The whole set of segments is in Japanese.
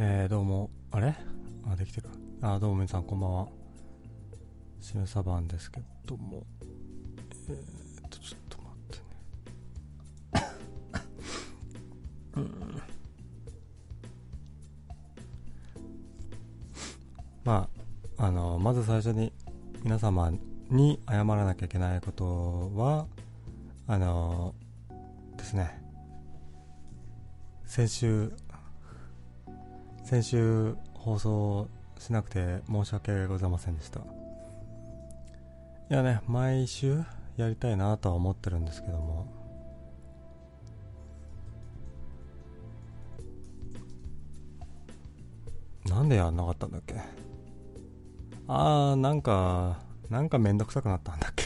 えー、どうも、あれ？あ、できてる。あ、どうも皆さんこんばんは。シムサバンですけども。えー、っと、ちょっと待ってね。うん。まあ、あの、まず最初に皆様に謝らなきゃいけないことは、あの、ですね。先週、先週放送しなくて申し訳ございませんでした。いやね毎週やりたいなとは思ってるんですけども。なんでやんなかったんだっけ？あーなんかなんかめんどくさくなったんだっけ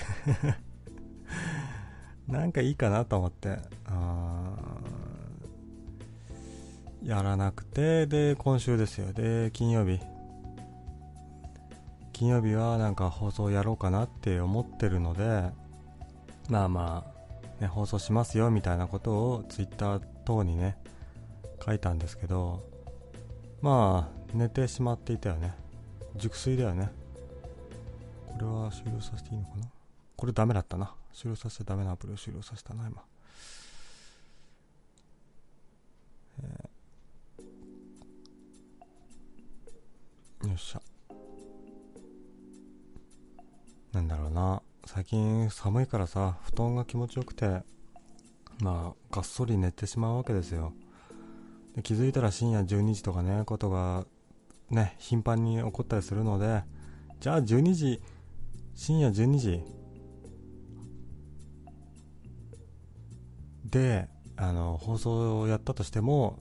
なんかいいかなと思ってあーやらなくて、で、今週ですよ。で、金曜日。金曜日はなんか放送やろうかなって思ってるので、まあまあ、ね、放送しますよみたいなことをツイッター等にね、書いたんですけど、まあ、寝てしまっていたよね。熟睡だよね。これは終了させていいのかな？これダメだったな。終了させちゃダメなアプリを終了させたな、今。えーよっしゃ。なんだろうな。最近寒いからさ、布団が気持ちよくて、まあ、がっそり寝てしまうわけですよ。で気づいたら深夜12時とかね、ことが、ね、頻繁に起こったりするので、じゃあ12時、深夜12時で、あの、放送をやったとしても、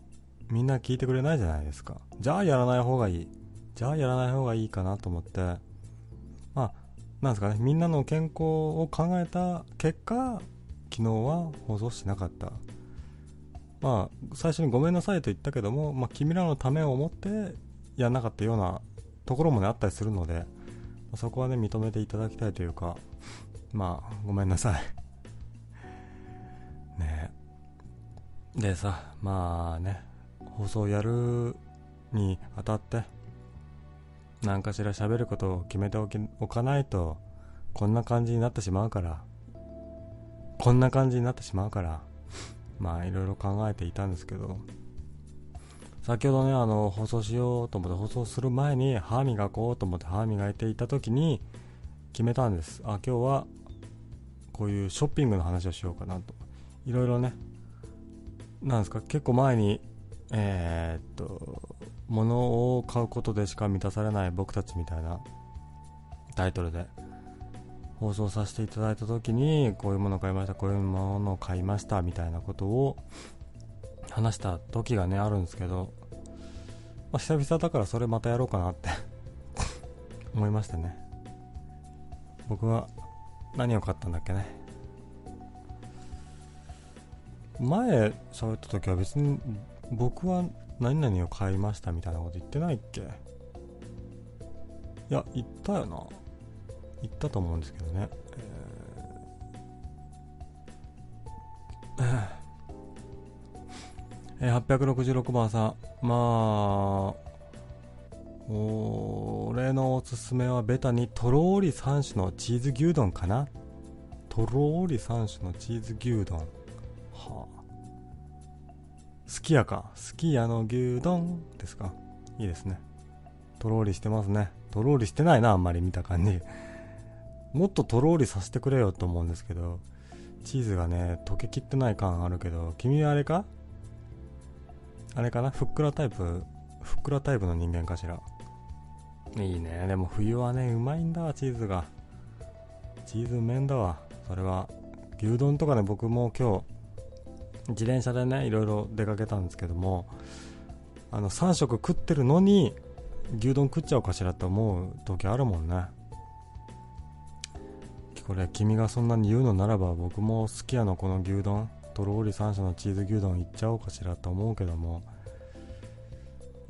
みんな聞いてくれないじゃないですか。じゃあやらない方がいい。じゃあやらない方がいいかなと思って、まあ、なんですかね、みんなの健康を考えた結果、昨日は放送しなかった。まあ、最初にごめんなさいと言ったけども、まあ、君らのためを思ってやらなかったようなところもね、あったりするので、そこはね、認めていただきたいというか、まあ、ごめんなさい。ねでさ、まあね、放送やるにあたって、何かしら喋ることを決めておきおかないと、こんな感じになってしまうから、こんな感じになってしまうから、まあいろいろ考えていたんですけど、先ほどね、あの、放送しようと思って放送する前に歯磨こうと思って歯磨いていた時に決めたんです。あ、今日はこういうショッピングの話をしようかなと。いろいろね、なんですか、結構前に、えー、っと、物を買うことでしか満たされない僕たちみたいなタイトルで放送させていただいた時にこういうものを買いましたこういうものを買いましたみたいなことを話した時がねあるんですけど、まあ、久々だからそれまたやろうかなって 思いましたね僕は何を買ったんだっけね前喋った時は別に僕は何々を買いましたみたいなこと言ってないっけいや、言ったよな。言ったと思うんですけどね。ええー、866番さん。まあ、俺のおすすめはベタにとろーり3種のチーズ牛丼かなとろーり3種のチーズ牛丼。はあ。すき家か。すき家の牛丼ですか。いいですね。とろーりしてますね。とろーりしてないな、あんまり見た感じ。もっととろーりさせてくれよと思うんですけど、チーズがね、溶けきってない感あるけど、君はあれか？あれかな？ふっくらタイプ、ふっくらタイプの人間かしら？いいね。でも冬はね、うまいんだわ、チーズが。チーズうめんだわ。それは。牛丼とかね、僕も今日、自転車でねいろいろ出かけたんですけどもあの3食食ってるのに牛丼食っちゃおうかしらって思う時あるもんねこれ君がそんなに言うのならば僕も好きやのこの牛丼とろり3種のチーズ牛丼いっちゃおうかしらと思うけども。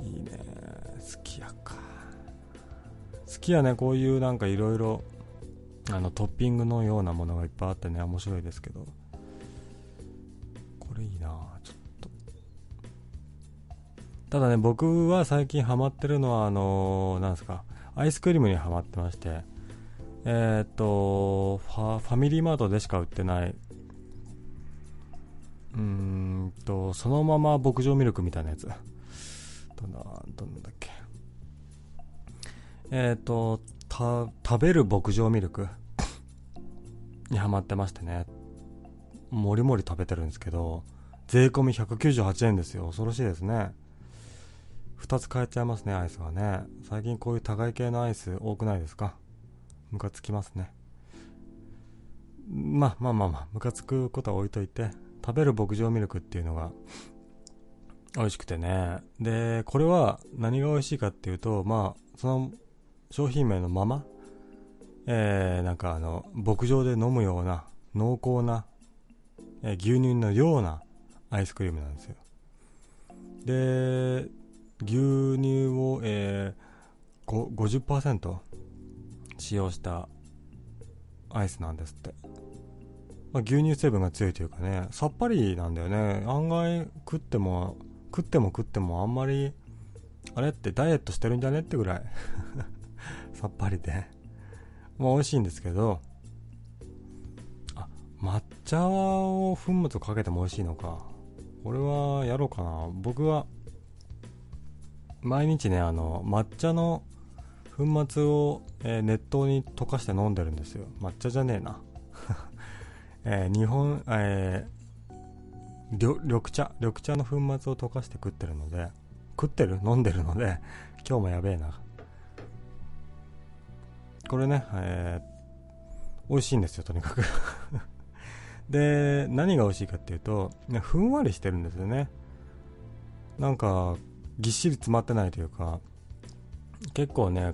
いいね。好きやか。好きやねこういうなんかいろいろあのトッピングのようなものがいっぱいあってね面白いですけど。これいいな。ちょっと。ただね僕は最近ハマってるのはあのー、なんですか。アイスクリームにハマってまして。えー、っとファファミリーマートでしか売ってないうんとそのまま牧場ミルクみたいなやつ。どんなどんだっけ。えっ、とた食べる牧場ミルク。にハマってましてね。もりもり食べてるんですけど税込み198円ですよ。恐ろしいですね。2つ買えちゃいますねアイスはね。最近こういう高い系のアイス多くないですか？ムカつきますね。まあまあまあまあムカつくことは置いといて。食べる牧場ミルクっていうのが美味しくてね。でこれは何が美味しいかっていうとまあその商品名のままえー、なんかあの牧場で飲むような濃厚な、えー、牛乳のようなアイスクリームなんですよ。で牛乳を、えー、50%使用したアイスなんですって、まあ、牛乳成分が強いというかねさっぱりなんだよね。案外食っても食っても食ってもあんまりあれってダイエットしてるんじゃねってぐらい。さっぱりで。まあ美味しいんですけど。あ抹茶を粉末をかけても美味しいのか。これはやろうかな。僕は毎日ねあの抹茶の粉末を、えー、熱湯に溶かして飲んでるんですよ。抹茶じゃねえな、えー、日本、えー、緑茶緑茶の粉末を溶かして食ってるので食ってる？飲んでるので 今日もやべえな。これね、えー、美味しいんですよとにかく。で何が美味しいかっていうとふんわりしてるんですよね。なんかぎっしり詰まってないというか結構ね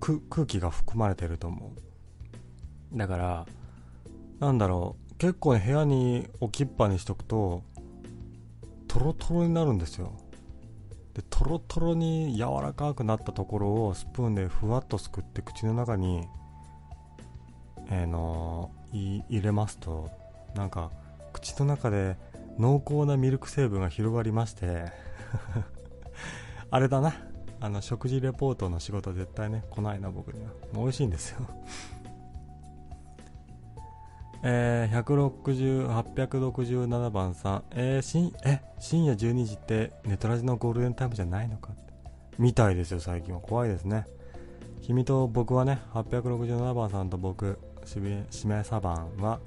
空気が含まれてると思う。だからなんだろう。結構、ね、部屋に置きっぱにしとくとトロトロになるんですよ。でトロトロに柔らかくなったところをスプーンでふわっとすくって口の中に、えー、の入れますとなんか口の中で濃厚なミルク成分が広がりまして あれだな。あの食事レポートの仕事絶対ね来ないな僕には。もう美味しいんですよ。えー、160、867番さん、えー、深え深夜12時ってネトラジのゴールデンタイムじゃないのか？みたいですよ、最近は。怖いですね。君と僕はね、867番さんと僕、しめサバンは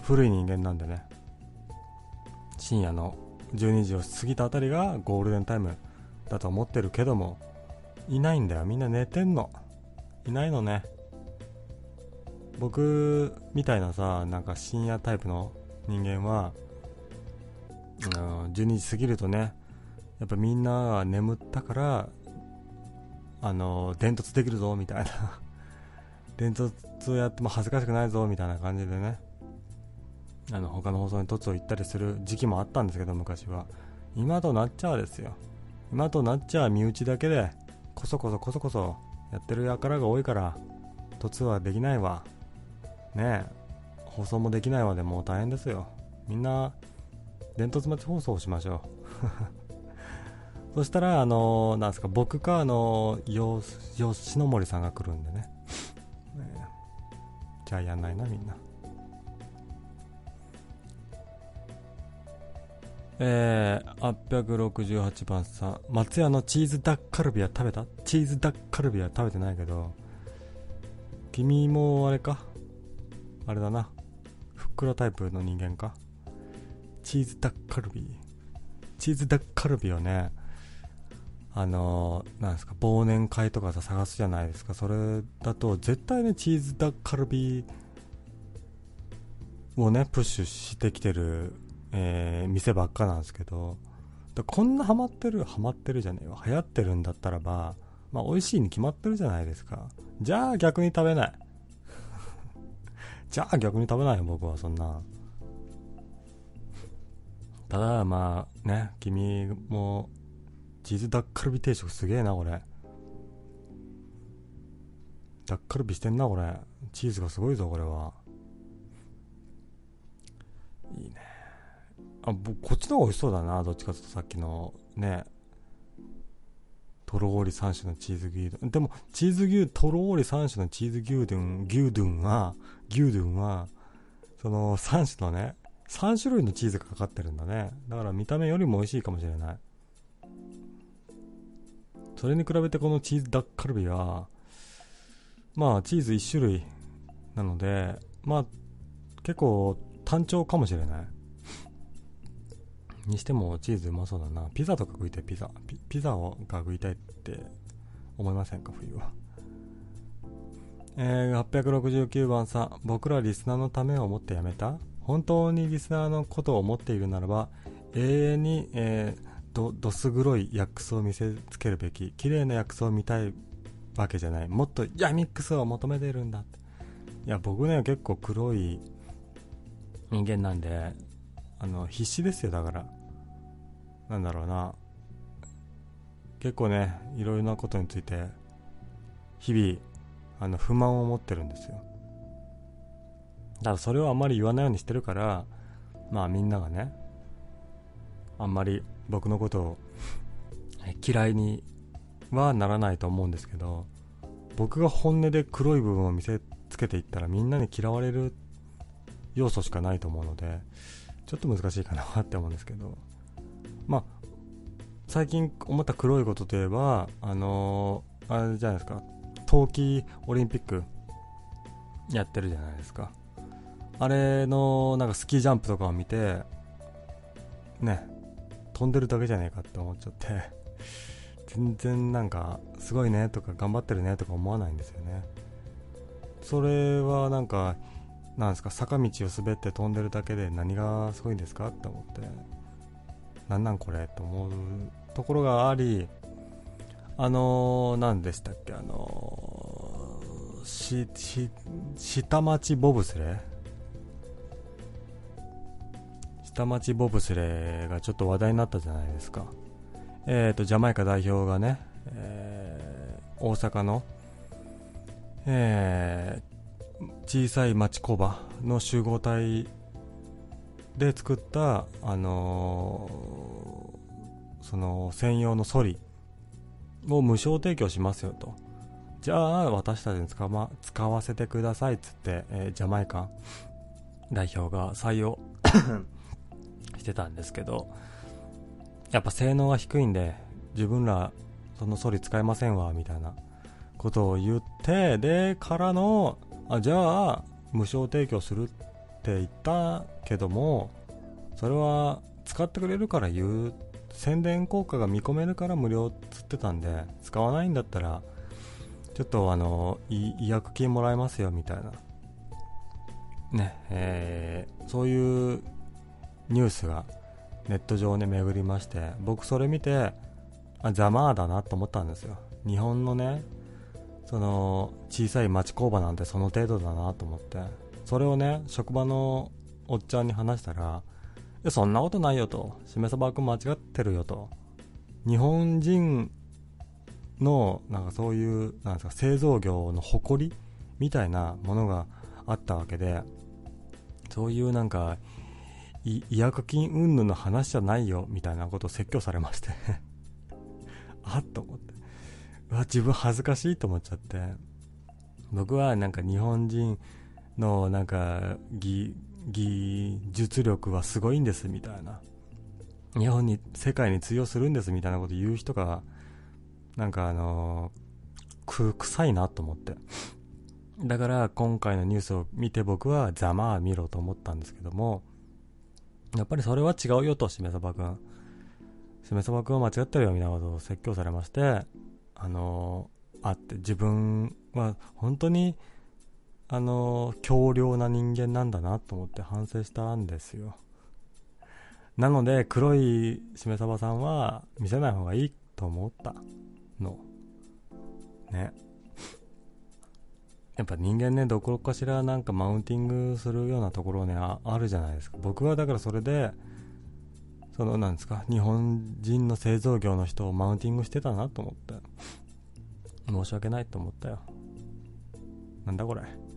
古い人間なんでね、深夜の12時を過ぎたあたりがゴールデンタイムだと思ってるけども、いないんだよ。みんな寝てんの。いないのね。僕みたいなさなんか深夜タイプの人間は、うん、12時過ぎるとねやっぱみんなが眠ったからあの伝突できるぞみたいな。伝突をやっても恥ずかしくないぞみたいな感じでねあの他の放送に突を言ったりする時期もあったんですけど昔は。今となっちゃうですよ。今となっちゃう身内だけでこそこそこそこそやってる輩が多いから突はできないわ。ね放送もできないわでもう大変ですよ。みんな伝突待ち放送をしましょう。そしたらあのなんですか僕かあのよ吉野森さんが来るんでね。ねじゃあやんないなみんな。えー、868番さん。松屋のチーズダッカルビは食べた？チーズダッカルビは食べてないけど君もあれか？あれだな。ふっくらタイプの人間か。チーズダッカルビ。チーズダッカルビをねあのー、なんですか忘年会とかさ探すじゃないですか。それだと絶対ねチーズダッカルビをねプッシュしてきてる、えー、店ばっかなんですけど。こんなハマってるハマってるじゃねえわ。流行ってるんだったらばまあ美味しいに決まってるじゃないですか。じゃあ逆に食べない。じゃあ逆に食べないよ、僕は、そんな。ただ、まあ、ね、君も、チーズダッカルビ定食すげえな、これ。ダッカルビしてんなこれ。チーズがすごいぞこれは。いいね。あ僕こっちの方が美味しそうだなどっちかというとさっきのね。とろーり3種のチーズ牛丼。でもチーズ牛とろーり3種のチーズ牛丼牛丼は牛丼はその3種のね3種類のチーズがかかってるんだね。だから見た目よりも美味しいかもしれない。それに比べてこのチーズダッカルビはまあチーズ1種類なのでまあ結構単調かもしれない。にしてもチーズうまそうだな。ピザとか食いたいピザ。ピピザをが食いたいって思いませんか？冬は。えー、869番さん僕らリスナーのためを思ってやめた？本当にリスナーのことを思っているならば永遠に、えー、どどす黒いヤックスを見せつけるべき綺麗なヤックスを見たいわけじゃない。もっとヤミックスを求めてるんだって。いや僕ね結構黒い人間なんであの必死ですよだから。なんだろうな。結構ねいろいろなことについて日々あの不満を持ってるんですよ。だからそれをあんまり言わないようにしてるからまあみんながねあんまり僕のことを嫌いにはならないと思うんですけど僕が本音で黒い部分を見せつけていったらみんなに嫌われる要素しかないと思うのでちょっと難しいかなって思うんですけど。まあ最近思った黒いことといえばあのー、あれじゃないですか。冬季オリンピックやってるじゃないですか。あれのなんかスキージャンプとかを見てね飛んでるだけじゃねえかって思っちゃって全然なんかすごいねとか頑張ってるねとか思わないんですよね。それはなんかなんですか坂道を滑って飛んでるだけで何がすごいんですかって思ってなんなんこれと思うところがありあのー、何でしたっけ？あのー、し、し、下町ボブスレ？ー下町ボブスレーがちょっと話題になったじゃないですか。えっ、ー、と、ジャマイカ代表がね、えー、大阪の、えー、小さい町工場の集合体で作った、あのー、その専用のソリを無償提供しますよと。じゃあ、私たちに使,、ま、使わせてくださいっつって、えー、ジャマイカ代表が採用 してたんですけど、やっぱ性能が低いんで、自分らそのソリ使えませんわ、みたいなことを言って、で、からの、あ、じゃあ、無償提供するって言ったけども、それは使ってくれるから言う、宣伝効果が見込めるから無料っつってたんで、使わないんだったら、ちょっとあの、違約金もらえますよ、みたいな。ね、えー、そういうニュースがネット上で巡りまして僕それ見てあざまだなと思ったんですよ日本のねその小さい町工場なんてその程度だなと思ってそれをね職場のおっちゃんに話したらやそんなことないよと。しめさばく間違ってるよと。日本人のなんかそういうなんですか製造業の誇りみたいなものがあったわけでそういうなんか違約金云々の話じゃないよみたいなことを説教されまして。あっと思って。うわ自分恥ずかしいと思っちゃって。僕はなんか日本人のなんか技技術力はすごいんですみたいな日本に世界に通用するんですみたいなこと言う人がなんかあのく臭いなと思ってだから今回のニュースを見て僕はざまあ見ろと思ったんですけどもやっぱりそれは違うよと、しめさばくん。しめさばくんは間違ってるよみたいなことを説教されまして、あのー、あって自分は本当に、あの、強量な人間なんだなと思って反省したんですよ。なので、黒いしめさばさんは見せない方がいいと思ったの。ね。やっぱ人間ね、どこかしらなんかマウンティングするようなところね、ああるじゃないですか。僕はだからそれで、その、なんですか、日本人の製造業の人をマウンティングしてたなと思って、申し訳ないと思ったよ。なんだこれ。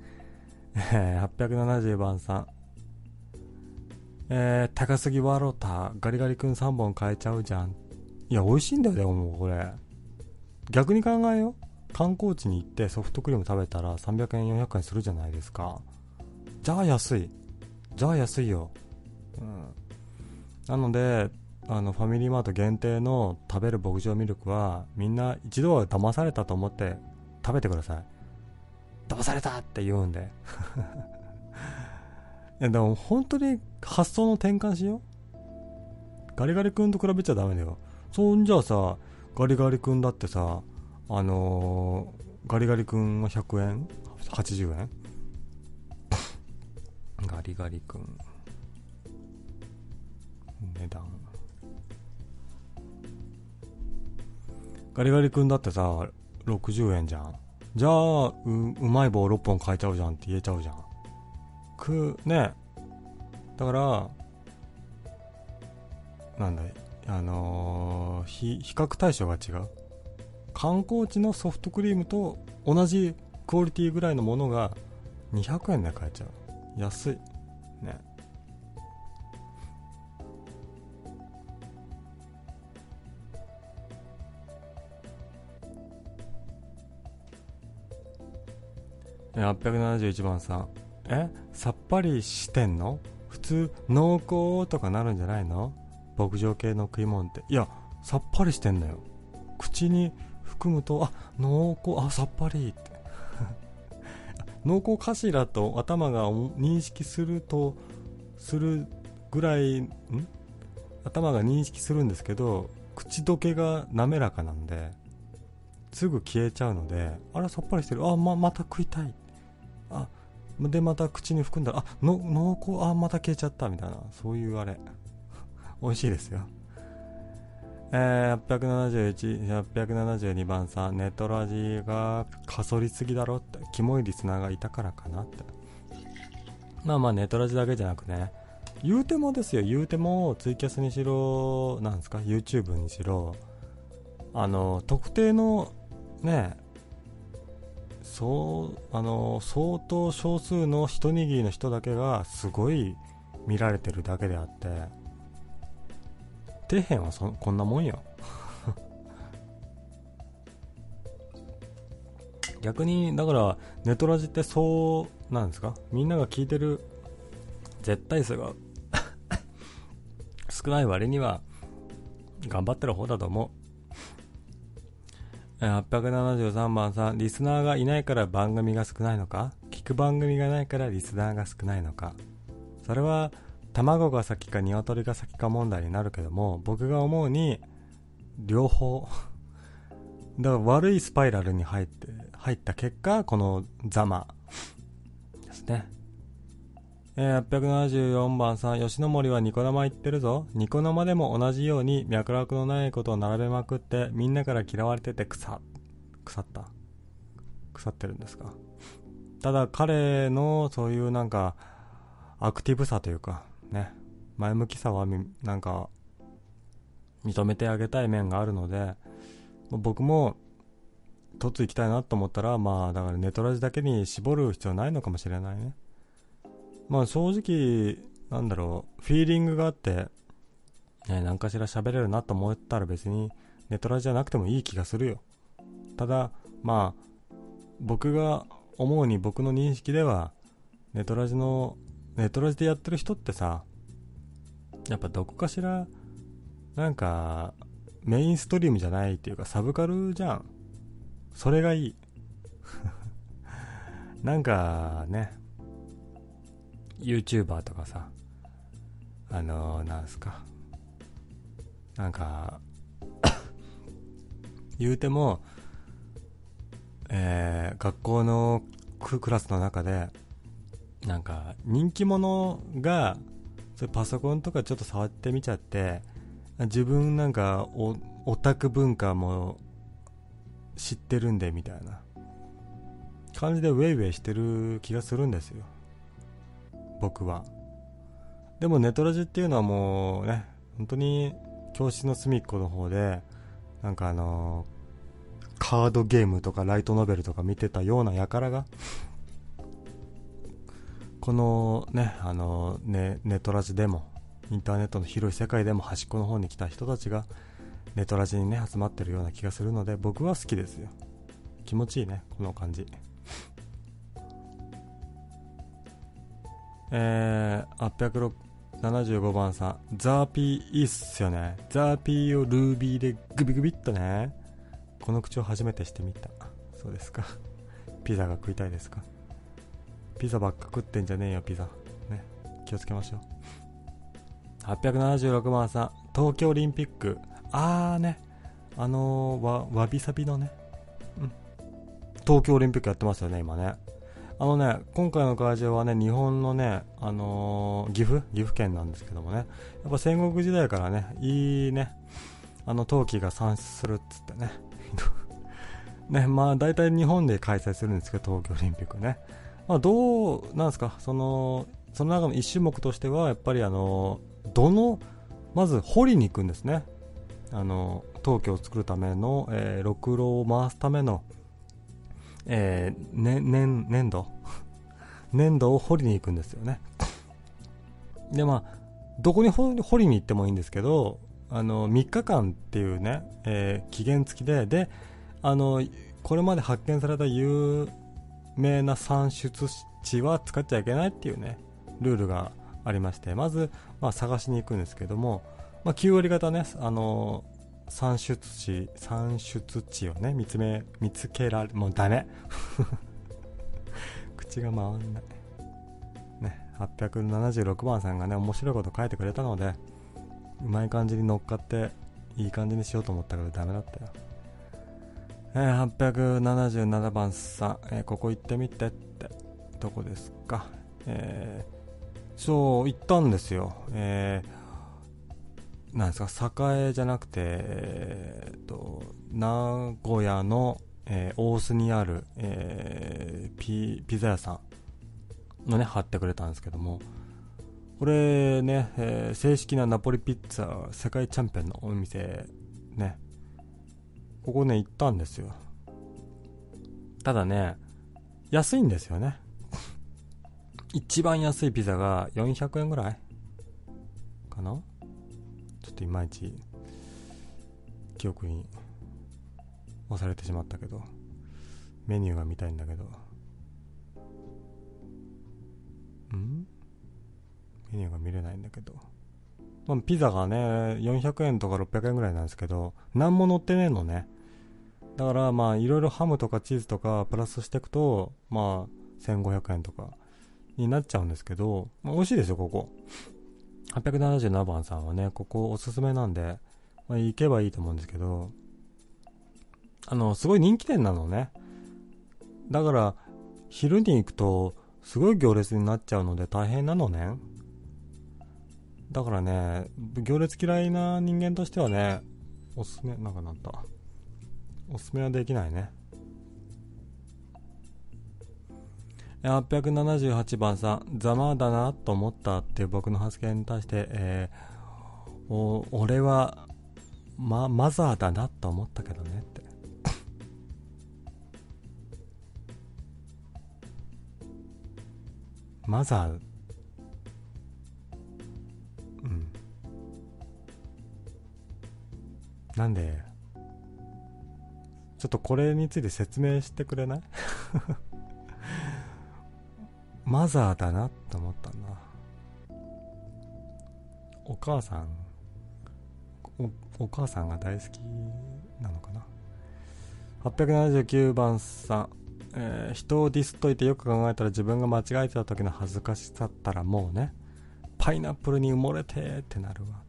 え、870番さん。えー、高杉ワロタ、ガリガリ君3本買えちゃうじゃん。いや、美味しいんだよ、でもこれ。逆に考えよ。観光地に行ってソフトクリーム食べたら300円、400円するじゃないですか。じゃあ安い。じゃあ安いよ。うん。なので、あの、ファミリーマート限定の食べる牧場ミルクは、みんな一度は騙されたと思って食べてください。騙されたって言うんで。いや、でも本当に発想の転換しよう。ガリガリ君と比べちゃダメだよ。そんじゃあさ、ガリガリ君だってさ、あのー、ガリガリ君は100円 ?80 円？ガリガリ君。値段。ガリガリ君だってさ、60円じゃん。じゃあ、う、うまい棒6本買えちゃうじゃんって言えちゃうじゃん。く、ね。だから、なんだい、あのー、比比較対象が違う。観光地のソフトクリームと同じクオリティぐらいのものが200円で買えちゃう。安い。ね。871番さん。えさっぱりしてんの？普通濃厚とかなるんじゃないの？牧場系の食い物って。いやさっぱりしてんだよ。口に含むとあ濃厚あさっぱりって。濃厚かしらと頭が認識するとするぐらいん？頭が認識するんですけど口どけが滑らかなんで。すぐ消えちゃうのであらさっぱりしてる。あままた食いたい。あでまた口に含んだらあの濃厚あまた消えちゃったみたいな。そういうあれ。美味しいですよ。えー、871、872番さん、ネトラジがかそりすぎだろって、キモいリスナーがいたからかなって。まあまあ、ネトラジだけじゃなくね、言うてもですよ、言うても、ツイキャスにしろ、なんですか、YouTube にしろ、あの、特定の、ね、そうあの相当少数の一握りの人だけがすごい見られてるだけであって底辺はそこんなもんよ。逆にだからネトラジってそうなんですか？みんなが聞いてる絶対数が 少ない割には頑張ってる方だと思う。873番さん、リスナーがいないから番組が少ないのか？聞く番組がないからリスナーが少ないのか？それは、卵が先か鶏が先か問題になるけども、僕が思うに、両方。だから悪いスパイラルに入って、入った結果、このザマですね。えー、874番さん、吉野森はニコ生言ってるぞ。ニコ生でも同じように脈絡のないことを並べまくって、みんなから嫌われてて腐、腐った腐ってるんですか？ただ彼のそういうなんか、アクティブさというか、ね、前向きさはなんか、認めてあげたい面があるので、僕も、凸行きたいなと思ったら、まあ、だからネトラジだけに絞る必要ないのかもしれないね。まあ正直、なんだろう、フィーリングがあって、ね、何かしら喋れるなと思ったら別にネトラじゃなくてもいい気がするよ。ただ、まあ、僕が思うに僕の認識では、ネトラジの、ネトラジでやってる人ってさ、やっぱどこかしら、なんか、メインストリームじゃないっていうかサブカルじゃん。それがいい。なんかね、YouTuber とかさ、あのー、なんすか、なんか 言うても、えー、学校のクラスの中で、なんか、人気者が、それパソコンとかちょっと触ってみちゃって、自分なんかオ、オタク文化も知ってるんで、みたいな感じでウェイウェイしてる気がするんですよ。僕はでもネトラジっていうのはもうね本当に教室の隅っこの方でなんかあの、カードゲームとかライトノベルとか見てたような輩がこのね、あのね、ネトラジでも、インターネットの広い世界でも端っこの方に来た人たちが、ネトラジにね、集まってるような気がするので、僕は好きですよ。気持ちいいね、この感じ。えー、875番さん、ザーピーいいっすよね。ザーピーをルービーでグビグビっとね。この口を初めてしてみた。そうですか。ピザが食いたいですか。ピザばっか食ってんじゃねえよ、ピザ。ね。気をつけましょう。876番さん、東京オリンピック。あーね。あのー、わ、わびさびのね。うん。東京オリンピックやってますよね、今ね。あのね、今回の会場はね、日本のね、あのー、岐阜？岐阜県なんですけどもね、やっぱ戦国時代からね、いいね、あの陶器が産出するっつってね。ね、まあ大体日本で開催するんですけど、東京オリンピックね。まあどう、なんですか、その、その中の一種目としては、やっぱりあの、どの、まず掘りに行くんですね。あの、陶器を作るための、えー、ろくろを回すための、えー、ね、粘、粘土粘土を掘りに行くんですよね。で、まあ、どこに掘りに行ってもいいんですけど、あの、3日間っていうね、えー、期限付きで、で、あの、これまで発見された有名な産出地は使っちゃいけないっていうね、ルールがありまして、まず、まあ、探しに行くんですけども、まあ、9割方ね、あの産出地、産出地をね、見つめ、見つけられ、もうダメ。口が回んない。ね、876番さんがね、面白いこと書いてくれたので、うまい感じに乗っかって、いい感じにしようと思ったけどダメだったよ。えー、877番さん、えー、ここ行ってみてって、どこですか？えー、そう、行ったんですよ。えーなんですか、栄じゃなくて、えー、と、名古屋の、えー、大須にある、えー、ピピザ屋さんのね、貼ってくれたんですけども、これね、えー、正式なナポリピッツァ世界チャンピオンのお店、ね、ここね、行ったんですよ。ただね、安いんですよね。一番安いピザが400円ぐらいかな？といまいち記憶に押されてしまったけどメニューが見たいんだけど。ん？メニューが見れないんだけど、まあ、ピザがね400円とか600円ぐらいなんですけど何も乗ってねえのね。だからまあいろいろハムとかチーズとかプラスしていくとまあ1500円とかになっちゃうんですけど、まあ、美味しいですよここ。877番さんはね、ここおすすめなんで、まあ、行けばいいと思うんですけど、あの、すごい人気店なのね。だから、昼に行くと、すごい行列になっちゃうので大変なのね。だからね、行列嫌いな人間としてはね、おすすめ、なんかなった？おすすめはできないね。878番さん、ざまだなと思ったっていう僕の発言に対して、えー、お俺は、ま、マザーだなと思ったけどねって。マザー、うん。なんで、ちょっとこれについて説明してくれない？マザーだなって思ったんだ。お母さんお母さんが大好きなのかな？879番さん、えー、人をディスっといてよく考えたら自分が間違えてた時の恥ずかしさったらもうねパイナップルに埋もれてってなるわ。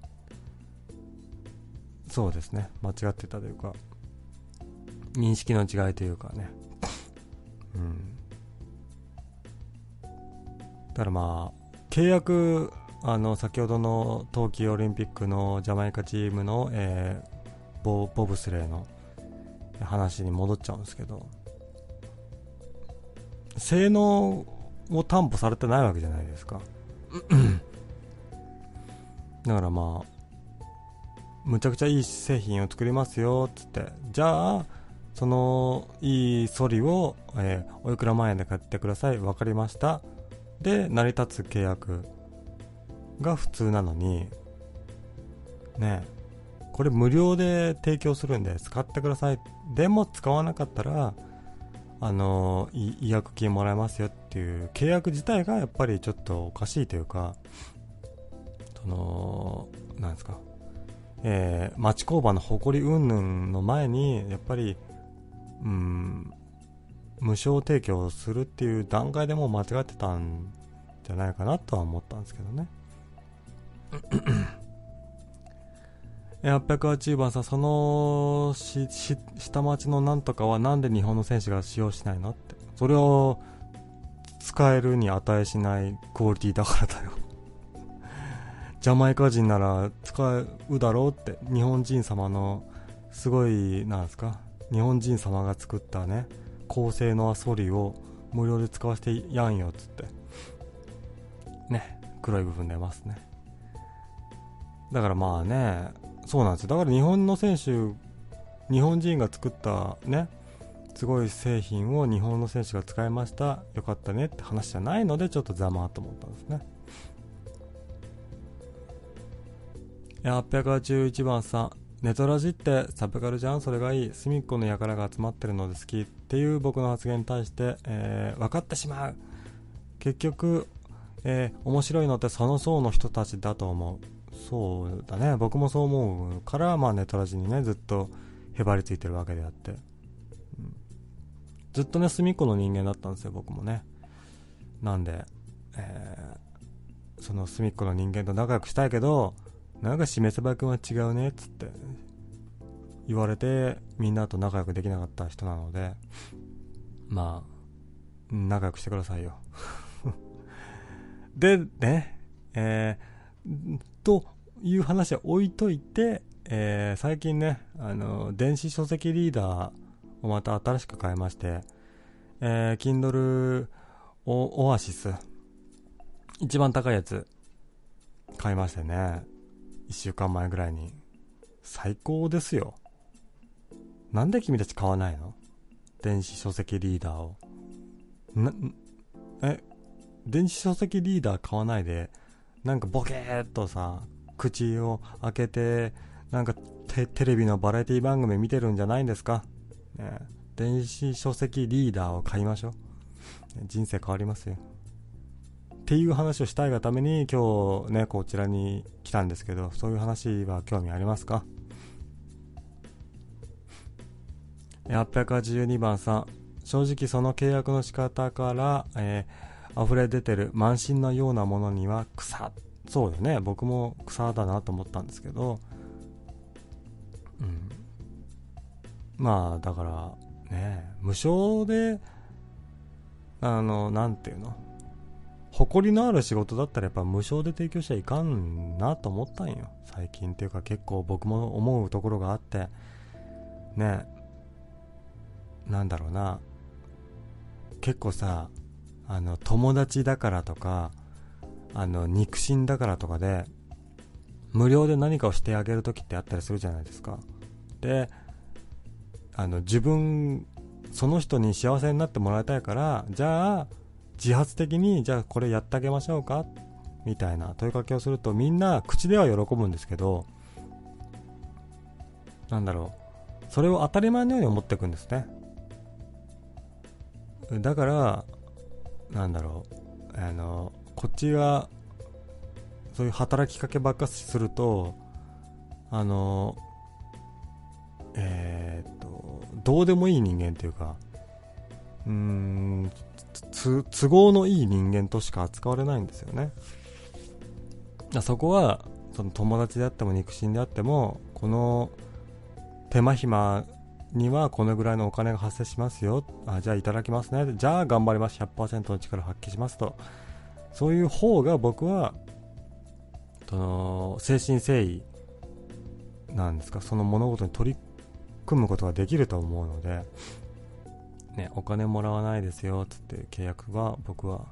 そうですね。間違ってたというか認識の違いというかね。うん。だからまあ、契約、あの、先ほどの冬季オリンピックのジャマイカチームの、えー、ボボブスレーの話に戻っちゃうんですけど、性能を担保されてないわけじゃないですか。だからまあ、むちゃくちゃいい製品を作りますよ、つって。じゃあ、そのいいソリを、えー、おいくら万円で買ってください。わかりました。で成り立つ契約が普通なのにねこれ無料で提供するんで使ってください。でも使わなかったらあの違約金もらえますよっていう契約自体がやっぱりちょっとおかしいというかそのなんですかえー、町工場の誇り云々の前にやっぱりうん無償提供するっていう段階でも間違ってたんじゃないかなとは思ったんですけどね 880番さん、その下町のなんとかはなんで日本の選手が使用しないのって。それを使えるに値しないクオリティだからだよ ジャマイカ人なら使うだろうって。日本人様のすごい、なんですか？日本人様が作ったね、高性能アソリを無料で使わせてやんよっつって。ね、黒い部分出ますね。だからまあね、そうなんですよだから日本の選手日本人が作ったねすごい製品を日本の選手が使いましたよかったねって話じゃないのでちょっとざまと思ったんですね881番さんネトラジってサブカルじゃん？それがいい。隅っこの輩が集まってるので好き。っていう僕の発言に対して、えー、分かってしまう。結局、えー、面白いのってその層の人たちだと思う。そうだね。僕もそう思うからまあネトラジにねずっとへばりついてるわけであって、ずっとね隅っこの人間だったんですよ僕もね。なんで、えー、その隅っこの人間と仲良くしたいけどなんかしめさば君は違うねっつって言われてみんなと仲良くできなかった人なのでまあ。仲良くしてくださいよ。でねえー、という話は置いといて、えー、最近ね、あの、電子書籍リーダーをまた新しく変えまして、えー、Kindle オアシス、一番高いやつ、買いましてね、一週間前ぐらいに。最高ですよ。なんで君たち買わないの？電子書籍リーダーを。な、え、電子書籍リーダー買わないで、なんかボケーっとさ、口を開けて、なんかテテレビのバラエティ番組見てるんじゃないんですか、ね、電子書籍リーダーを買いましょう。人生変わりますよ。っていう話をしたいがために今日ね、こちらに来たんですけど、そういう話は興味ありますか ?882 番さん、正直その契約の仕方から、えー、溢れ出てる慢心のようなものには草。そうよね。僕も草だなと思ったんですけど。うん。まあだからね無償であのなんていうの？誇りのある仕事だったらやっぱ無償で提供しちゃいかんなと思ったんよ。最近っていうか結構僕も思うところがあって。ね。なんだろうな。結構さあの友達だからとかあの肉親だからとかで無料で何かをしてあげる時ってあったりするじゃないですか。であの自分その人に幸せになってもらいたいからじゃあ自発的にじゃあこれやってあげましょうか？みたいな問いかけをするとみんな口では喜ぶんですけどなんだろう。それを当たり前のように思っていくんですね。だからなんだろう。あのこっちがそういう働きかけばっかするとあのえー、っとどうでもいい人間っていうかうーん都合のいい人間としか扱われないんですよね。そこはその友達であっても肉親であってもこの手間暇にはこのぐらいのお金が発生しますよ。あじゃあいただきますね。じゃあ頑張ります。100%の力を発揮しますと。そういう方が僕はその精神誠意なんですか？その物事に取り組むことができると思うので、ね、お金もらわないですよっつって契約は僕は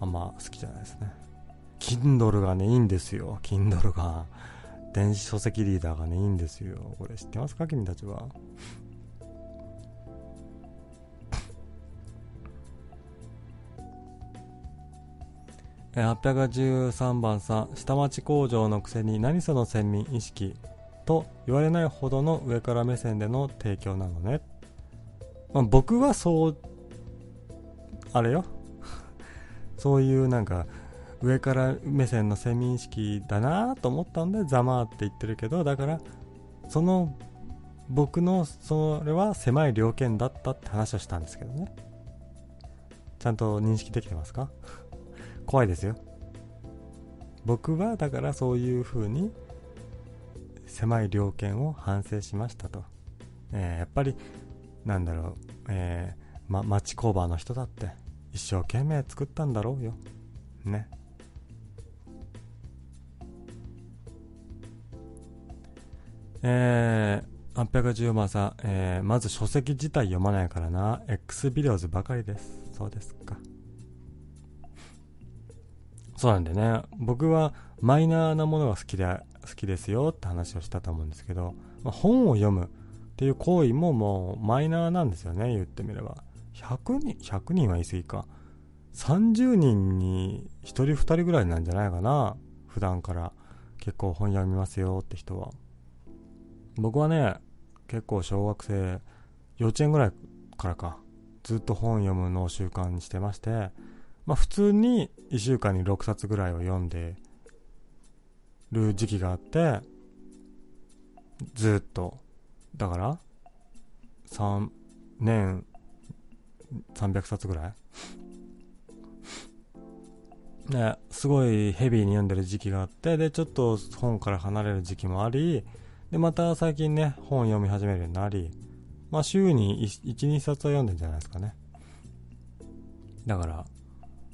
あんま好きじゃないですね。Kindle がねいいんですよ。Kindle が。電子書籍リーダーがねいいんですよ。これ知ってますか？君たちは。813番さん。下町工場のくせに何その先民意識？と言われないほどの上から目線での提供なのね、まあ、僕はそうあれよ。そういうなんか上から目線の先民意識だなと思ったんでざまって言ってるけどだからその僕のそれは狭い猟犬だったって話をしたんですけどね。ちゃんと認識できてますか？怖いですよ。僕はだからそういう風に狭い猟犬を反省しましたと、えー、やっぱりなんだろう、えーま、町工場の人だって一生懸命作ったんだろうよ。ね。えー、810番さん、えー、まず書籍自体読まないからな。X ビデオズばかりです。そうですか。そうなんでね。僕はマイナーなものが好きで好きですよって話をしたと思うんですけど、まあ、本を読むっていう行為ももうマイナーなんですよね言ってみれば。100人100人は言い過ぎか。30人に1人2人ぐらいなんじゃないかな普段から。結構本読みますよって人は。僕はね結構小学生幼稚園ぐらいからか。ずっと本読むのを習慣にしてまして。まあ普通に1週間に6冊ぐらいを読んでる時期があってずっとだから3年300冊ぐらい？ね、すごいヘビーに読んでる時期があってでちょっと本から離れる時期もありでまた最近ね本読み始めるようになりまあ週に12冊は読んでんじゃないですかね。だから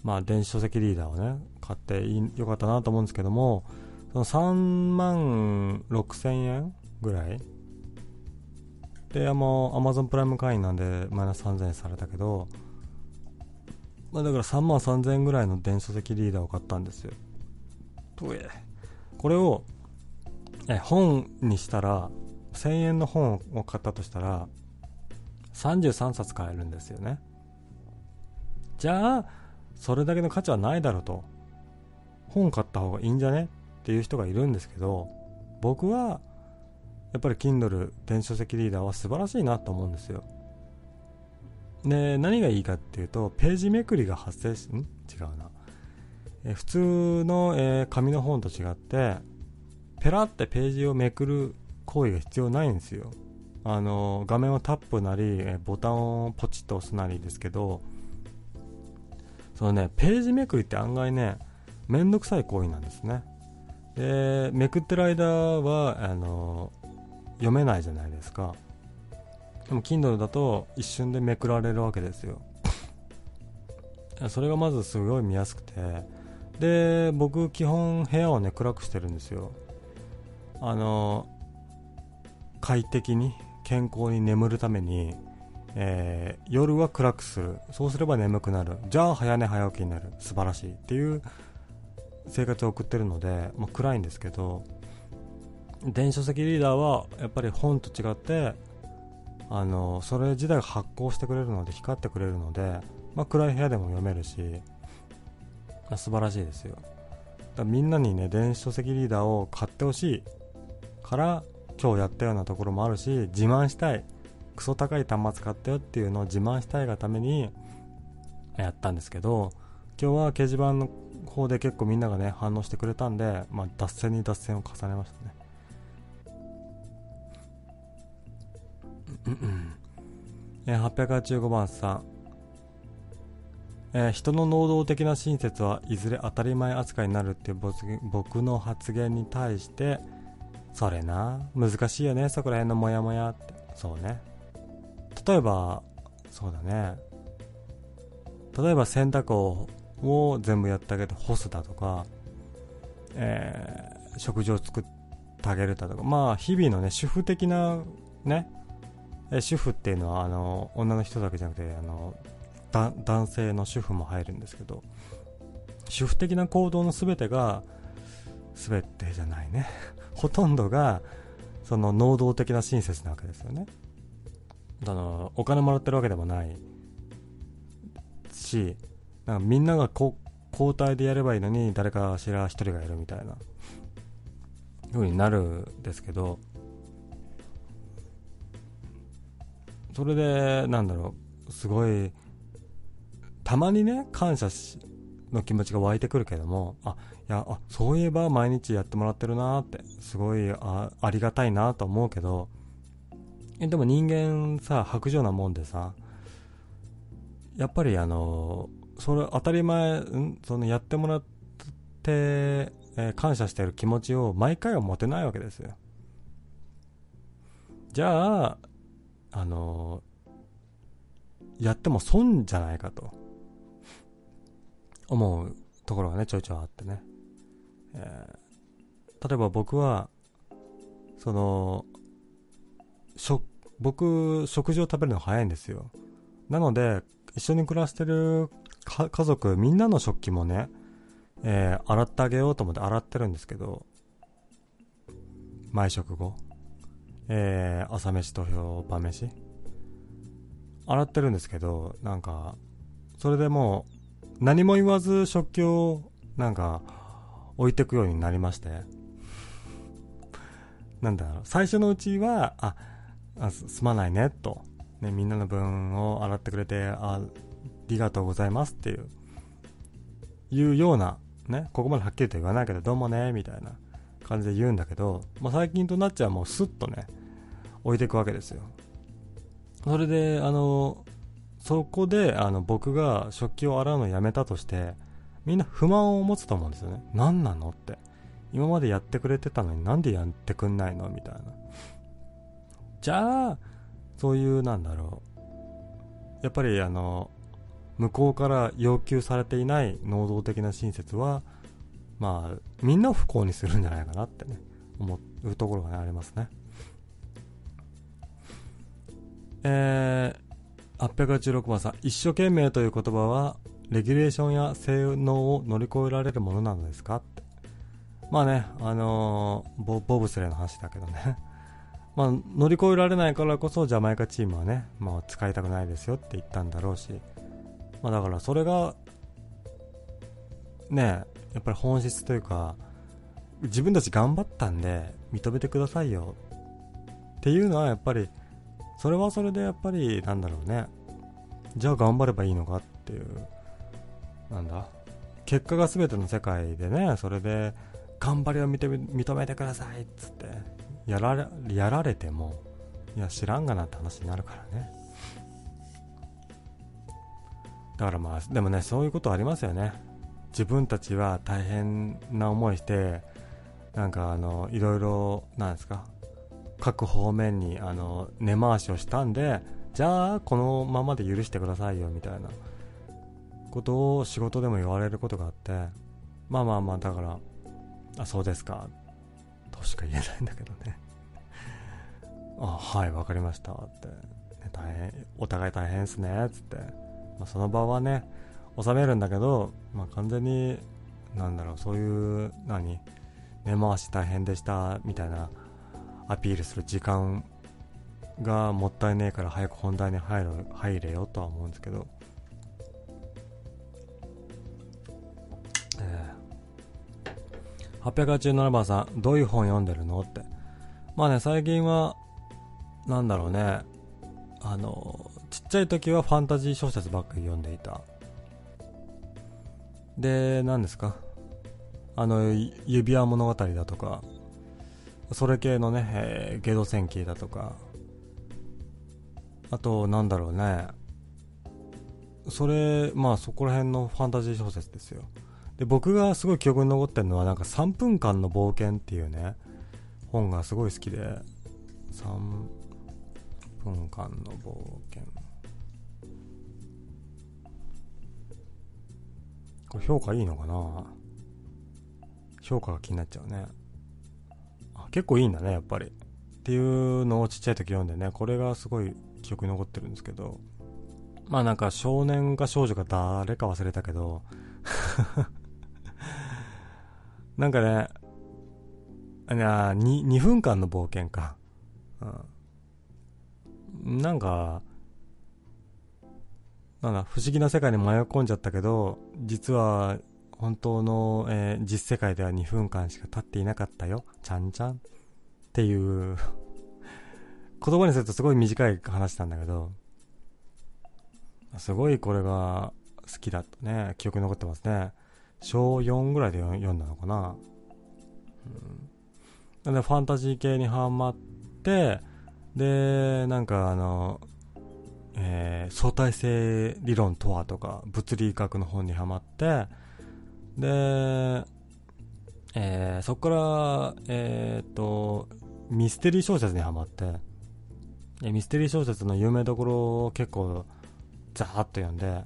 まあ電子書籍リーダーをね買ってよかったなと思うんですけどもその3万6000円ぐらいで、もう Amazon プライム会員なんでマイナス3000円されたけど、まあだから3万3000円ぐらいの電子書籍リーダーを買ったんですよ。とえ。これを、え、本にしたら、1000円の本を買ったとしたら、33冊買えるんですよね。じゃあ、それだけの価値はないだろうと。本買った方がいいんじゃね？っていう人がいるんですけど、僕は、やっぱり Kindle 電子書籍リーダーは素晴らしいなと思うんですよ。で何がいいかっていうとページめくりが発生しん？違うな。え普通の、えー、紙の本と違ってペラってページをめくる行為が必要ないんですよ。あの画面をタップなり、えボタンをポチッと押すなりですけどそのねページめくりって案外ねめんどくさい行為なんですね。でめくってる間はあの読めないじゃないですか。でも Kindle だと一瞬でめくられるわけですよ。それがまずすごい見やすくて。で僕基本部屋をね暗くしてるんですよ。あの快適に健康に眠るために、えー、夜は暗くする。そうすれば眠くなる。じゃあ早寝早起きになる。素晴らしい。っていう生活を送ってるので、まあ、暗いんですけど電子書籍リーダーはやっぱり本と違ってあのそれ自体が発光してくれるので光ってくれるので、まあ、暗い部屋でも読めるしあ素晴らしいですよ。だみんなにね電子書籍リーダーを買ってほしいから今日やったようなところもあるし自慢したいクソ高い端末買ったよっていうのを自慢したいがためにやったんですけど今日は掲示板の方で結構みんながね反応してくれたんで、まあ、脱線に脱線を重ねましたね。えー、885番さん、えー、人の能動的な親切はいずれ当たり前扱いになるっていう僕の発言に対してそれな。難しいよね。そこら辺のモヤモヤって。そうね。例えばそうだね。例えば洗濯をを全部やってあげて干すだとか、えー、食事を作ってあげるだとか。まあ日々のね主婦的なね主婦っていうのはあの女の人だけじゃなくてあの男性の主婦も入るんですけど主婦的な行動の全てが全てじゃないね。ほとんどがその能動的な親切なわけですよね。あのお金もらってるわけでもないしなんかみんなが交代でやればいいのに誰かしら一人がいるみたいな風になるんですけどそれでなんだろうすごいたまにね感謝の気持ちが湧いてくるけどもあいやあそういえば毎日やってもらってるなってすごいあありがたいなと思うけどえでも人間さ白状なもんでさやっぱりあのそれ当たり前ん？そのやってもらって、えー、感謝してる気持ちを毎回は持てないわけですよ。じゃああのやっても損じゃないかと。思うところがねちょいちょいあってね、えー、例えば僕はその食僕食事を食べるの早いんですよ。なので一緒に暮らしてる家族みんなの食器もね、えー、洗ってあげようと思って洗ってるんですけど毎食後。えー、朝飯と晩飯。洗ってるんですけどなんかそれでもう何も言わず食器をなんか置いてくようになりまして。なんだろう最初のうちはああすまないねと、ね、みんなの分を洗ってくれてありがとうございますっていういうようなねここまではっきりと言わないけどどうもねみたいな感じで言うんだけど、まあ、最近となっちゃうもうスッとね置いていくわけですよ。それであのそこであの僕が食器を洗うのをやめたとしてみんな不満を持つと思うんですよね。何なのって。今までやってくれてたのになんでやってくんないの？みたいな。じゃあそういうなんだろう。やっぱりあの向こうから要求されていない能動的な親切はまあみんなを不幸にするんじゃないかなってね思うところがありますね。えー、886番さん、一生懸命という言葉は、レギュレーションや性能を乗り越えられるものなのですか？って。まあね、あのー、ボボブスレーの話だけどね。まあ、乗り越えられないからこそ、ジャマイカチームはね、まあ、使いたくないですよって言ったんだろうし、まあ、だからそれが、ね、やっぱり本質というか、自分たち頑張ったんで、認めてくださいよっていうのはやっぱりそれはそれでやっぱりなんだろうね。じゃあ頑張ればいいのかっていう。なんだ？結果が全ての世界でねそれで頑張りを認め認めてくださいっつって。やられやられてもいや知らんがなって話になるからね。だからまあでもねそういうことありますよね。自分たちは大変な思いしてなんかあのいろいろなんですか？各方面にあの根回しをしたんでじゃあこのままで許してくださいよみたいなことを仕事でも言われることがあってまあまあまあだからあそうですかとしか言えないんだけどね。あはい分かりましたって、ね、大変お互い大変ですねつって、まあ、その場はね収めるんだけど、まあ、完全になんだろうそういう何根回し大変でしたみたいなアピールする時間がもったいねえから早く本題に入る入れよとは思うんですけど、えー、887番さんどういう本読んでるの？って。まあね最近はなんだろうね。あのちっちゃい時はファンタジー小説ばっかり読んでいた。で何ですか？あの指輪物語だとか。それ系のね、えー、ゲド戦記だとか、あと、なんだろうね、それ、まあそこら辺のファンタジー小説ですよ。で、僕がすごい記憶に残ってるのは、なんか3分間の冒険っていうね、本がすごい好きで、3分間の冒険。これ評価いいのかな？評価が気になっちゃうね。結構いいんだね、やっぱり。っていうのをちっちゃい時読んでね、これがすごい記憶に残ってるんですけど、まあなんか少年か少女か誰か忘れたけど なんかね、あ 2, 2分間の冒険か。うん。なんか、なんだ、不思議な世界に迷い込んじゃったけど、実は本当の、えー、実世界では2分間しか経っていなかったよ。ちゃんちゃんっていう言葉にするとすごい短い話なんだけど、すごいこれが好きだったね。記憶に残ってますね。小4ぐらいで読んだのかな。うん、で、ファンタジー系にハマって、で、なんかあの、えー、相対性理論とはとか、物理学の本にハマって、で、えー、そこから、えー、っと、ミステリー小説にハマって、ミステリー小説の有名どころを結構、ザーッと読んで、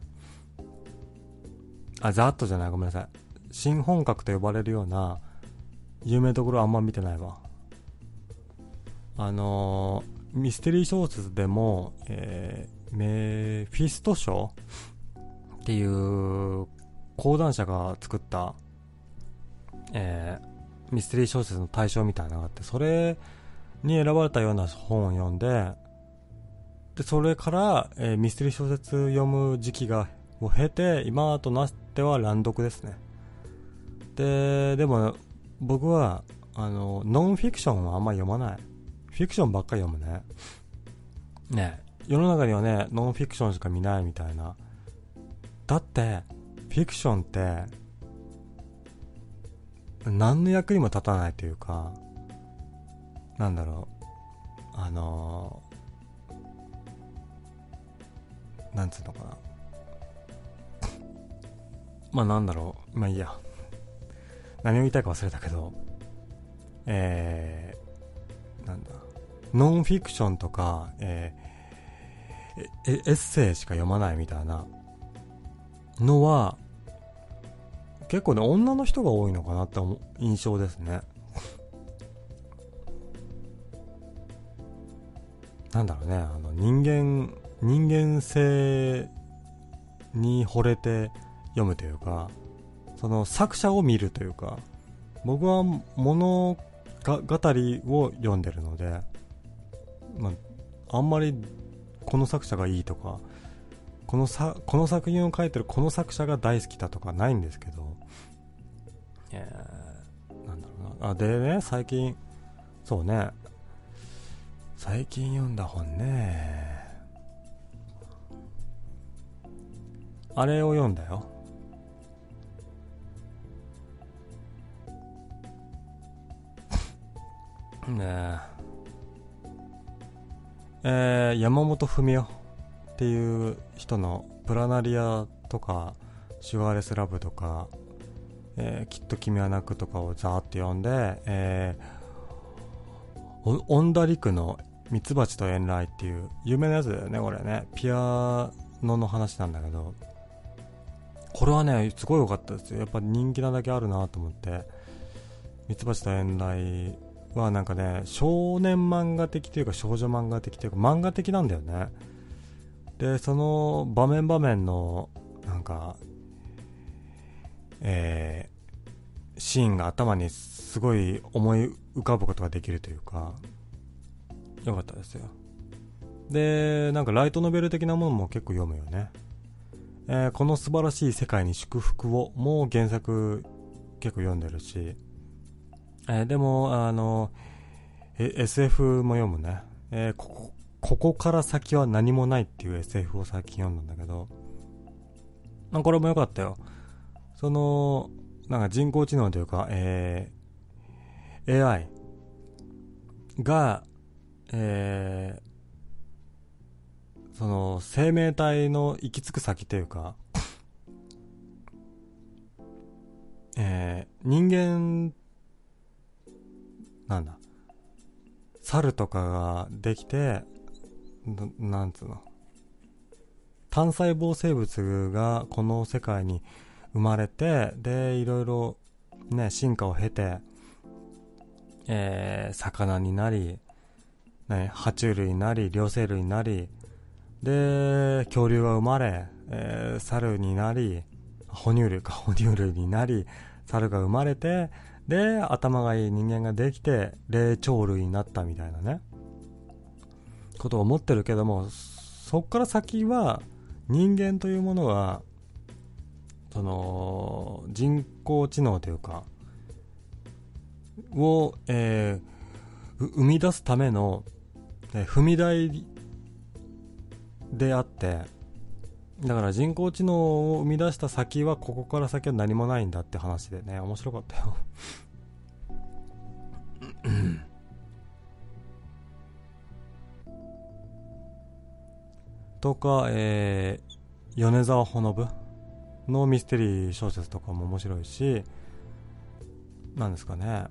あ、ザーッとじゃない、ごめんなさい。新本格と呼ばれるような、有名どころあんま見てないわ。あのー、ミステリー小説でも、えー、メフィスト賞っていう講談社が作った、えー、ミステリー小説の対象みたいなのがあって、それに選ばれたような本を読んで、で、それから、えー、ミステリー小説読む時期が、を経て、今となっては乱読ですね。で、でも、僕は、あの、ノンフィクションはあんまり読まない。フィクションばっかり読むね。ね世の中にはね、ノンフィクションしか見ないみたいな。だって、フィクションって、何の役にも立たないというか、なんだろう、あのなんつうのかな。まあなんだろう。まあいいや。何を言いたいか忘れたけど、えー、なんだ。ノンフィクションとか、えー、エッセイしか読まないみたいなのは、結構ね、女の人が多いのかなって印象ですね。なんだろうね、あの人間人間性に惚れて読むというか、その作者を見るというか、僕は物語を読んでるので、まあ、あんまりこの作者がいいとか、このさこの作品を書いてるこの作者が大好きだとかないんですけど、えー、なんだろうな。あ、でね、最近、そうね、最近読んだ本ね、あれを読んだよ。ねえ。えー、山本文夫っていう人のプラナリアとか、シュガーレスラブとか、えー、きっと君は泣くとかをザーって読んで、えー、オンダリクのミツバチと遠雷っていう有名なやつだよね、これね。ピアノの話なんだけど、これはね、すごい良かったですよ。やっぱ人気なだけあるなと思って。ミツバチと遠雷はなんかね、少年漫画的というか少女漫画的というか漫画的なんだよね。で、その場面場面の、なんか、えー、シーンが頭にすごい思い浮かぶことができるというか、良かったですよ。で、なんかライトノベル的なものも結構読むよね。えー、この素晴らしい世界に祝福をもう原作結構読んでるし、えー、でも、あの、SF も読むね。えー、ここ、ここから先は何もないっていう SF を最近読んだんだけど、まあ、これも良かったよ。その、なんか人工知能というか、えー、AI が、えー、その生命体の行き着く先というか、えー、人間、なんだ、猿とかができて、なんつうの、単細胞生物がこの世界に生まれて、で、いろいろね、進化を経て、えー、魚になり、ね、爬虫類になり、両生類になり、で、恐竜が生まれ、えー、猿になり、哺乳類か、哺乳類になり、猿が生まれて、で、頭がいい人間ができて、霊長類になったみたいなね、ことを思ってるけども、そっから先は、人間というものは、その人工知能というかを、えー、生み出すための、え、踏み台であってだから人工知能を生み出した先はここから先は何もないんだって話でね面白かったよ。とか、えー、米沢ほのぶのミステリー小説とかも面白いしなんですかね。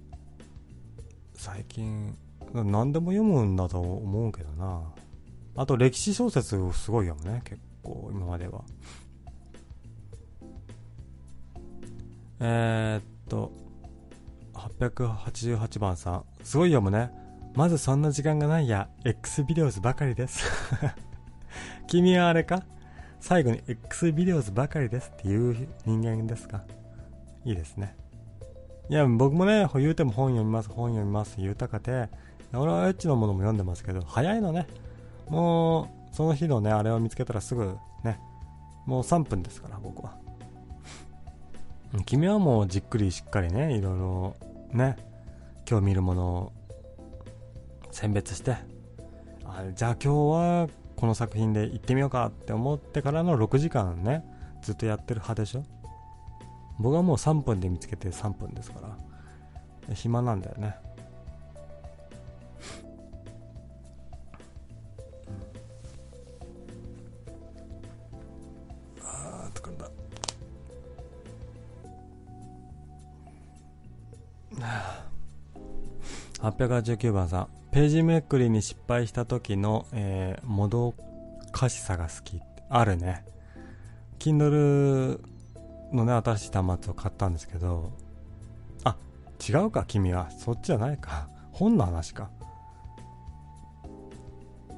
最近何でも読むんだと思うけどな。あと歴史小説をすごい読むね結構今までは。えー、っと888番さん。すごい読むね。まずそんな時間がないや X ビデオズばかりです。君はあれか？最後に X ビデオズばかりですっていう人間ですか？いいですね。いや、僕もね、言うても本読みます、本読みます、言うたかて、俺はエッチのものも読んでますけど、早いのね。もう、その日のね、あれを見つけたらすぐ、ね、もう3分ですから、僕は。君はもうじっくりしっかりね、いろいろ、ね、今日見るものを選別して、あじゃあ今日はこの作品で行ってみようかって思ってからの6時間ねずっとやってる派でしょ。僕はもう3分で見つけて3分ですから。暇なんだよね。あ疲れた889番さん。ページめくりに失敗した時の、えー、もどかしさが好き。あるね。Kindle のね新しい端末を買ったんですけどあ違うか君は。そっちじゃないか。本の話か。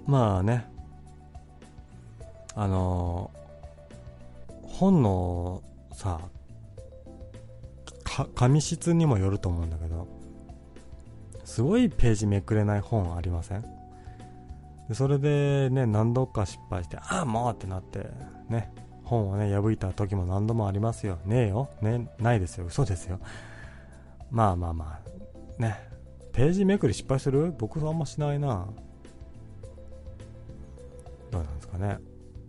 まあね。あのー、本のさ紙質にもよると思うんだけどすごいページめくれない本ありません？でそれでね、何度か失敗して、ああ、もうってなって、ね、本をね、破いた時も何度もありますよ。ねえよ。ね、ないですよ。嘘ですよ。まあまあまあ、ね、ページめくり失敗する？僕はあんましないな。どうなんですかね。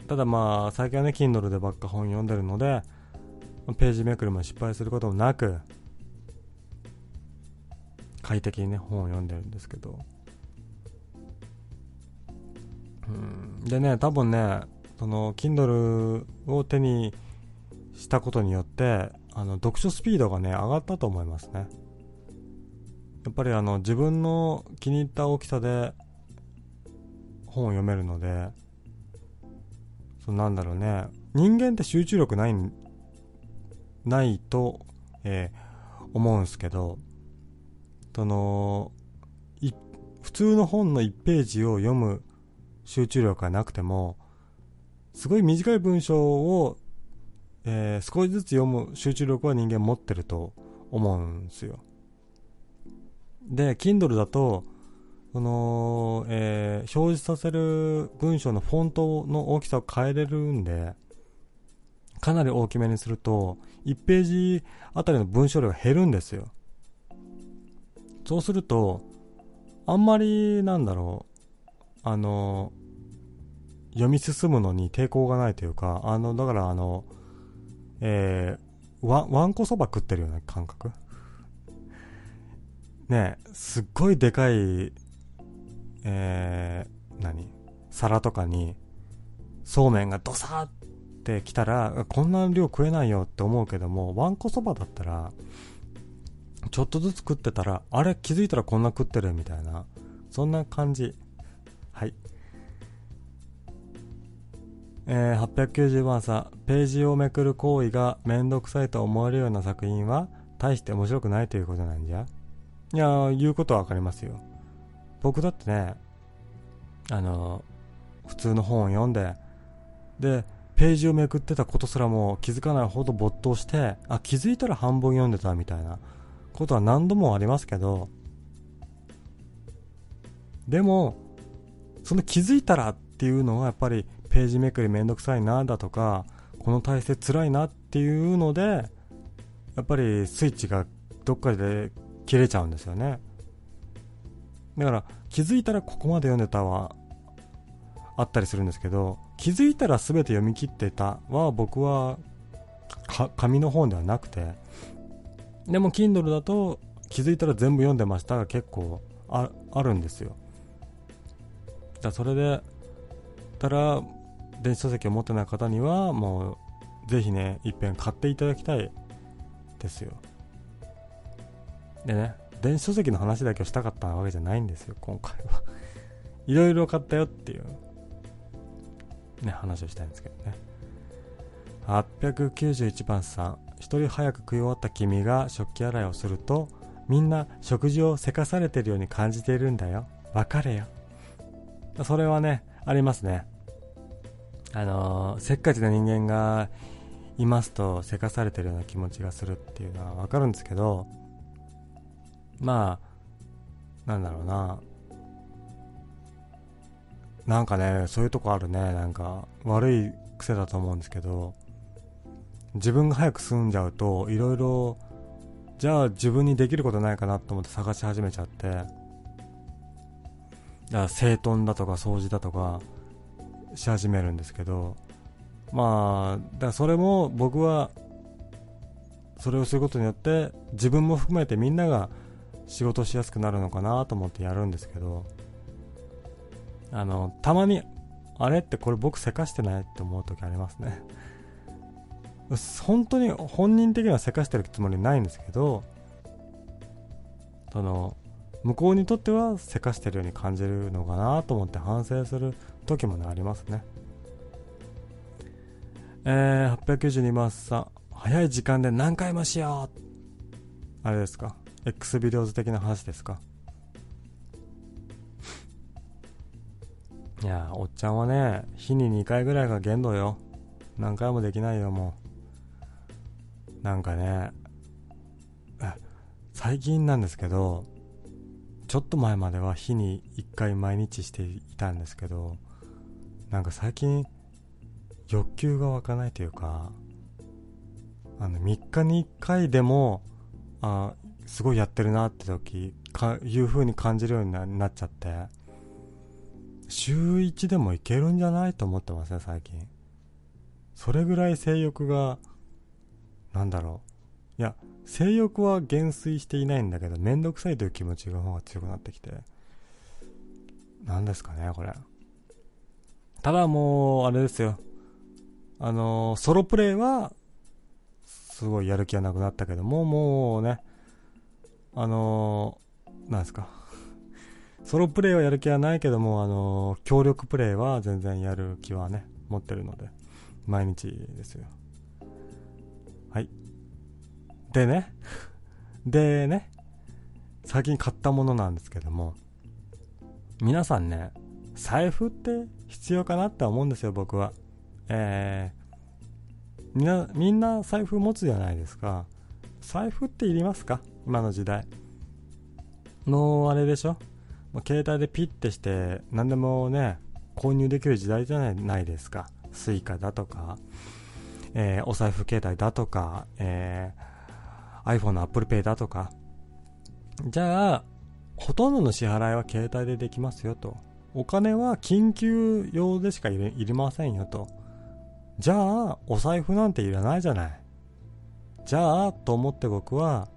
ただまあ、最近はね、Kindle でばっか本読んでるので、ページめくりも失敗することもなく、快適にね本を読んでるんですけど。うん。でね多分ねその Kindle を手にしたことによってあの読書スピードがね上がったと思いますね。やっぱりあの自分の気に入った大きさで本を読めるのでそなんだろうね人間って集中力ないないと、えー、思うんすけどその普通の本の1ページを読む集中力がなくてもすごい短い文章を、えー、少しずつ読む集中力は人間持ってると思うんですよ。で Kindle だとその、えー、表示させる文章のフォントの大きさを変えれるんでかなり大きめにすると1ページあたりの文章量が減るんですよ。そうすると、あんまり、なんだろう、あの、読み進むのに抵抗がないというか、あの、だからあの、えー、わ、んこそば食ってるような感覚？ねすっごいでかい、えー、何？皿とかに、そうめんがドサーってきたら、こんな量食えないよって思うけども、わんこそばだったら、ちょっとずつ食ってたら、あれ気づいたらこんな食ってるみたいな、そんな感じ。はい。えー、890番さん、ページをめくる行為がめんどくさいと思えるような作品は、大して面白くないということなんじゃいや、言うことはわかりますよ。僕だってね、あのー、普通の本を読んで、で、ページをめくってたことすらも気づかないほど没頭して、あ、気づいたら半分読んでたみたいな。ことは何度もありますけど、でも、その気づいたらっていうのはやっぱりページめくりめんどくさいなだとか、この体勢辛いなっっていうのでやっぱりスイッチがどっかで切れちゃうんですよね。だから気づいたらここまで読んでたはあったりするんですけど気づいたら全て読み切ってたは僕は紙の本ではなくてでも Kindle だと気づいたら全部読んでましたが結構あるんですよ。だそれでたら電子書籍を持ってない方にはもうぜひねいっぺん買っていただきたいですよ。でね電子書籍の話だけをしたかったわけじゃないんですよ今回は。いろいろ買ったよっていうね話をしたいんですけどね。891番さん。一人早く食い終わった君が食器洗いをするとみんな食事をせかされてるように感じているんだよ。別れよ。それはねありますね。あのせっかちな人間がいますとせかされてるような気持ちがするっていうのはわかるんですけどまあなんだろうな。なんかねそういうとこあるね。なんか悪い癖だと思うんですけど。自分が早く済んじゃうといろいろじゃあ自分にできることないかなと思って探し始めちゃってだから整頓だとか掃除だとかし始めるんですけどまあだからそれも僕はそれをすることによって自分も含めてみんなが仕事しやすくなるのかなと思ってやるんですけどあのたまにあれってこれ僕せかしてないって思う時ありますね。本当に本人的にはせかしてるつもりないんですけどその向こうにとってはせかしてるように感じるのかなと思って反省する時もねありますね。えー、892番さん早い時間で何回もしよう。あれですか？X ビデオズ的な話ですか？いやおっちゃんはね日に2回ぐらいが限度よ。何回もできないよもう。なんかね最近なんですけどちょっと前までは日に1回毎日していたんですけどなんか最近欲求が湧かないというかあの3日に1回でもあすごいやってるなって時かいう風に感じるようになっちゃって週1でもいけるんじゃないと思ってますね最近。それぐらい性欲がなんだろう。いや性欲は減衰していないんだけどめんどくさいという気持ちが方が強くなってきて。何ですかねこれ。ただもうあれですよ。あのソロプレイはすごいやる気はなくなったけどももうねあのなんですか。ソロプレイはやる気はないけども、あのー、協力プレイは全然やる気はね、持ってるので、毎日ですよ。でね、でね、最近買ったものなんですけども、皆さんね、財布って必要かなって思うんですよ、僕は。えー、みんな、みんな財布持つじゃないですか。財布っていりますか？今の時代。の、あれでしょ？ま、携帯でピッてして何でもね購入できる時代じゃないですか Suica だとか、えー、お財布携帯だとか、えー、iPhone の ApplePay だとか。じゃあほとんどの支払いは携帯でできますよと。お金は緊急用でしかいりませんよと。じゃあお財布なんていらないじゃない。じゃあと思って僕は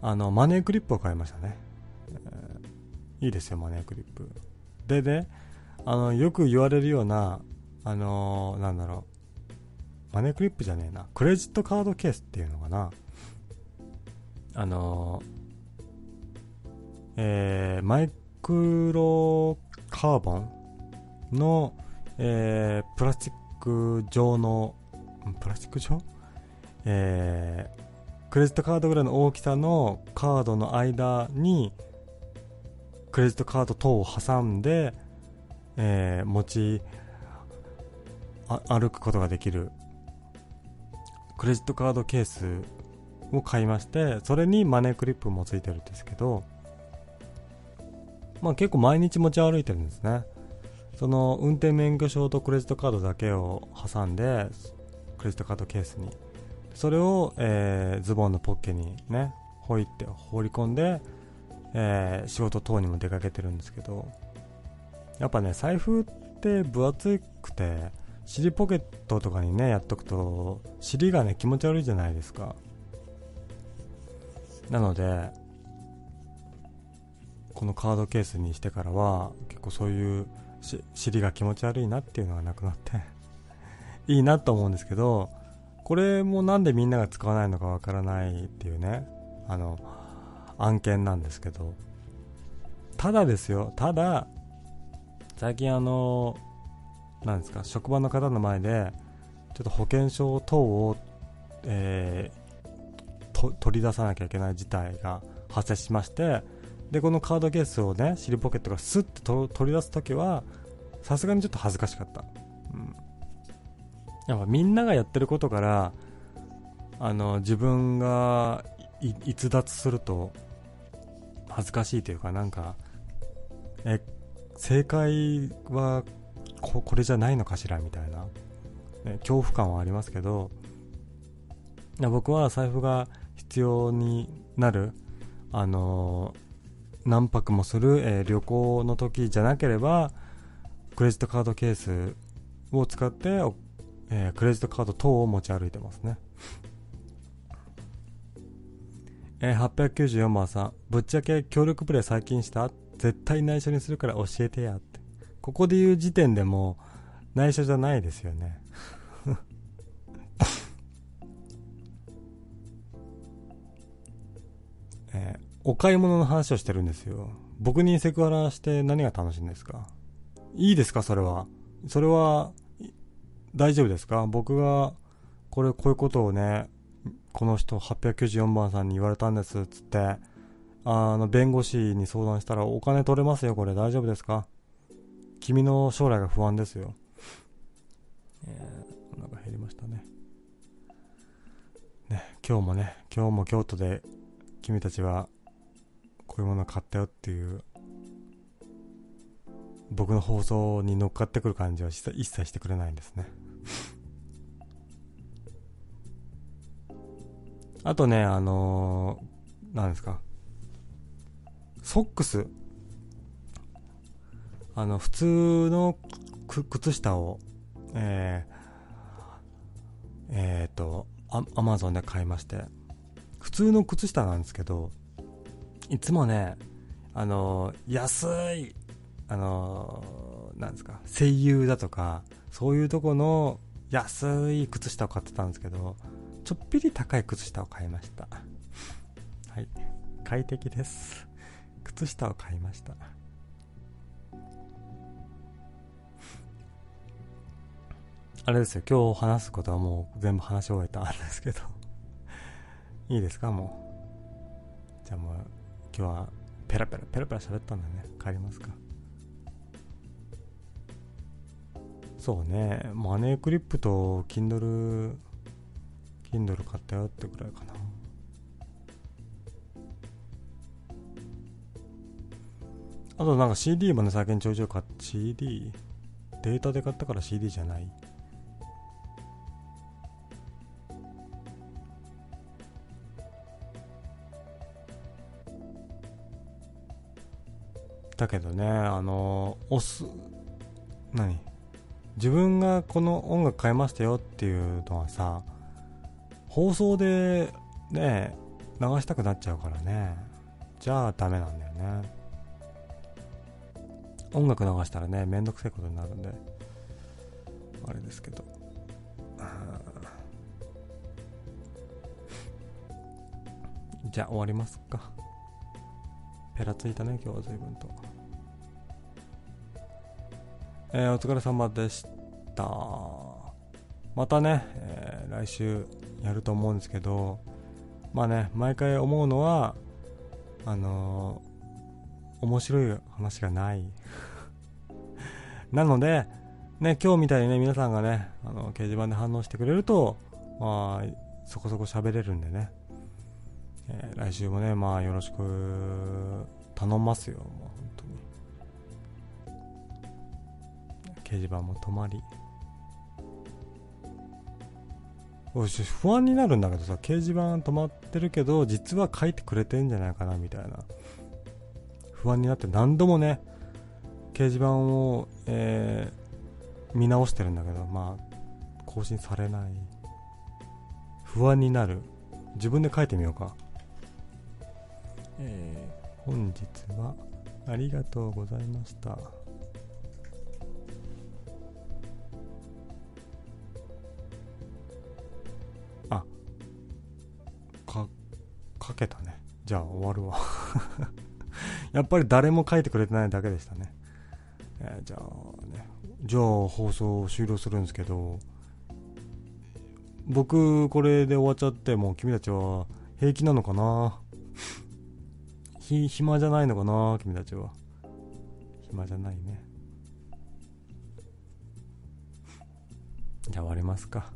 あのマネークリップを買いましたね。いいですよ、マネークリップ。でね、あの、よく言われるような、あのー、なんだろう、マネークリップじゃねえな、クレジットカードケースっていうのかな。あの、えー、マイクロカーボンの、えー、プラスチック状の、プラスチック状えー、クレジットカードぐらいの大きさのカードの間に、クレジットカード等を挟んで、えー、持ち歩くことができるクレジットカードケースを買いましてそれにマネークリップもついてるんですけどまあ結構毎日持ち歩いてるんですね。その運転免許証とクレジットカードだけを挟んでクレジットカードケースに。それを、えー、ズボンのポッケにねほいって放り込んで、えー、仕事等にも出かけてるんですけどやっぱね財布って分厚くて尻ポケットとかにねやっとくと尻がね気持ち悪いじゃないですか。なのでこのカードケースにしてからは結構そういう尻が気持ち悪いなっていうのがなくなって いいなと思うんですけどこれもなんでみんなが使わないのかわからないっていうねあの案件なんですけどただですよただ最近あのなんですか職場の方の前でちょっと保険証等を、えー、取り出さなきゃいけない事態が発生しましてでこのカードケースをね尻ポケットがスッと取り出す時はさすがにちょっと恥ずかしかった、うん、やっぱみんながやってることからあの自分が逸脱すると恥ずかしいというかなんかえ正解はここれじゃないのかしらみたいな、ね、恐怖感はありますけど僕は財布が必要になるあの何泊もする、えー、旅行の時じゃなければクレジットカードケースを使って、えー、クレジットカード等を持ち歩いてますね。え、894番さん、ぶっちゃけ協力プレイ最近した？絶対内緒にするから教えてやって。ここで言う時点でも内緒じゃないですよね。お買い物の話をしてるんですよ。僕にセクハラして何が楽しいんですか？いいですか？それは。それは、大丈夫ですか？僕が、これ、こういうことをね、この人894番さんに言われたんです、つって、あの、弁護士に相談したらお金取れますよ、これ大丈夫ですか？君の将来が不安ですよ。えー、お腹減りましたね。ね、今日もね、今日も京都で君たちはこういうもの買ったよっていう僕の放送に乗っかってくる感じは一切してくれないんですね あとね、あのー、なんですか。ソックス。あの、普通の靴下を、えー、えっ、ー、と、アマゾンで買いまして、普通の靴下なんですけど、いつもね、あの、安い、あのー、なんですか、声優だとか、そういうとこの安い靴下を買ってたんですけど、ちょっぴり高い靴下を買いました。はい。快適です。靴下を買いました。あれですよ、今日話すことはもう全部話し終えたんですけどいいですか、もう。じゃあもう、今日はペラペラ、ペラペラ喋ったんだね。帰りますか。そうね、マネークリップと Kindle Kindle 買ったよってくらいかなあとなんか CD もね最近ちょいちょい買って CD データで買ったから CD じゃないだけどねあの押す何？自分がこの音楽買いましたよっていうのはさ放送でね流したくなっちゃうからね。じゃあダメなんだよね。音楽流したらねめんどくさいことになるんで。あれですけど。じゃあ終わりますか。ペラついたね今日は随分と。えー、お疲れ様でした。またね、えー、来週やると思うんですけどまあね毎回思うのはあのー、面白い話がない。なのでね今日みたいにね皆さんがねあの掲示板で反応してくれるとまあそこそこ喋れるんでね、えー、来週もねまあよろしく頼ますよ。もう本当に。掲示板も止まり。おし不安になるんだけどさ掲示板止まってるけど実は書いてくれてんじゃないかなみたいな。不安になって何度もね掲示板を、えー、見直してるんだけどまあ更新されない。不安になる。自分で書いてみようか。えー、本日はありがとうございました。あか書けたね。じゃあ終わるわ。やっぱり誰も書いてくれてないだけでしたね、えー、じゃあねじゃあ放送終了するんですけど僕これで終わっちゃっても君たちは平気なのかな？ひ暇じゃないのかな君たちは。暇じゃないね。じゃあ終わりますか。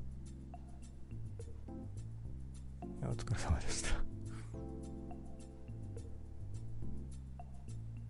お疲れ様でした。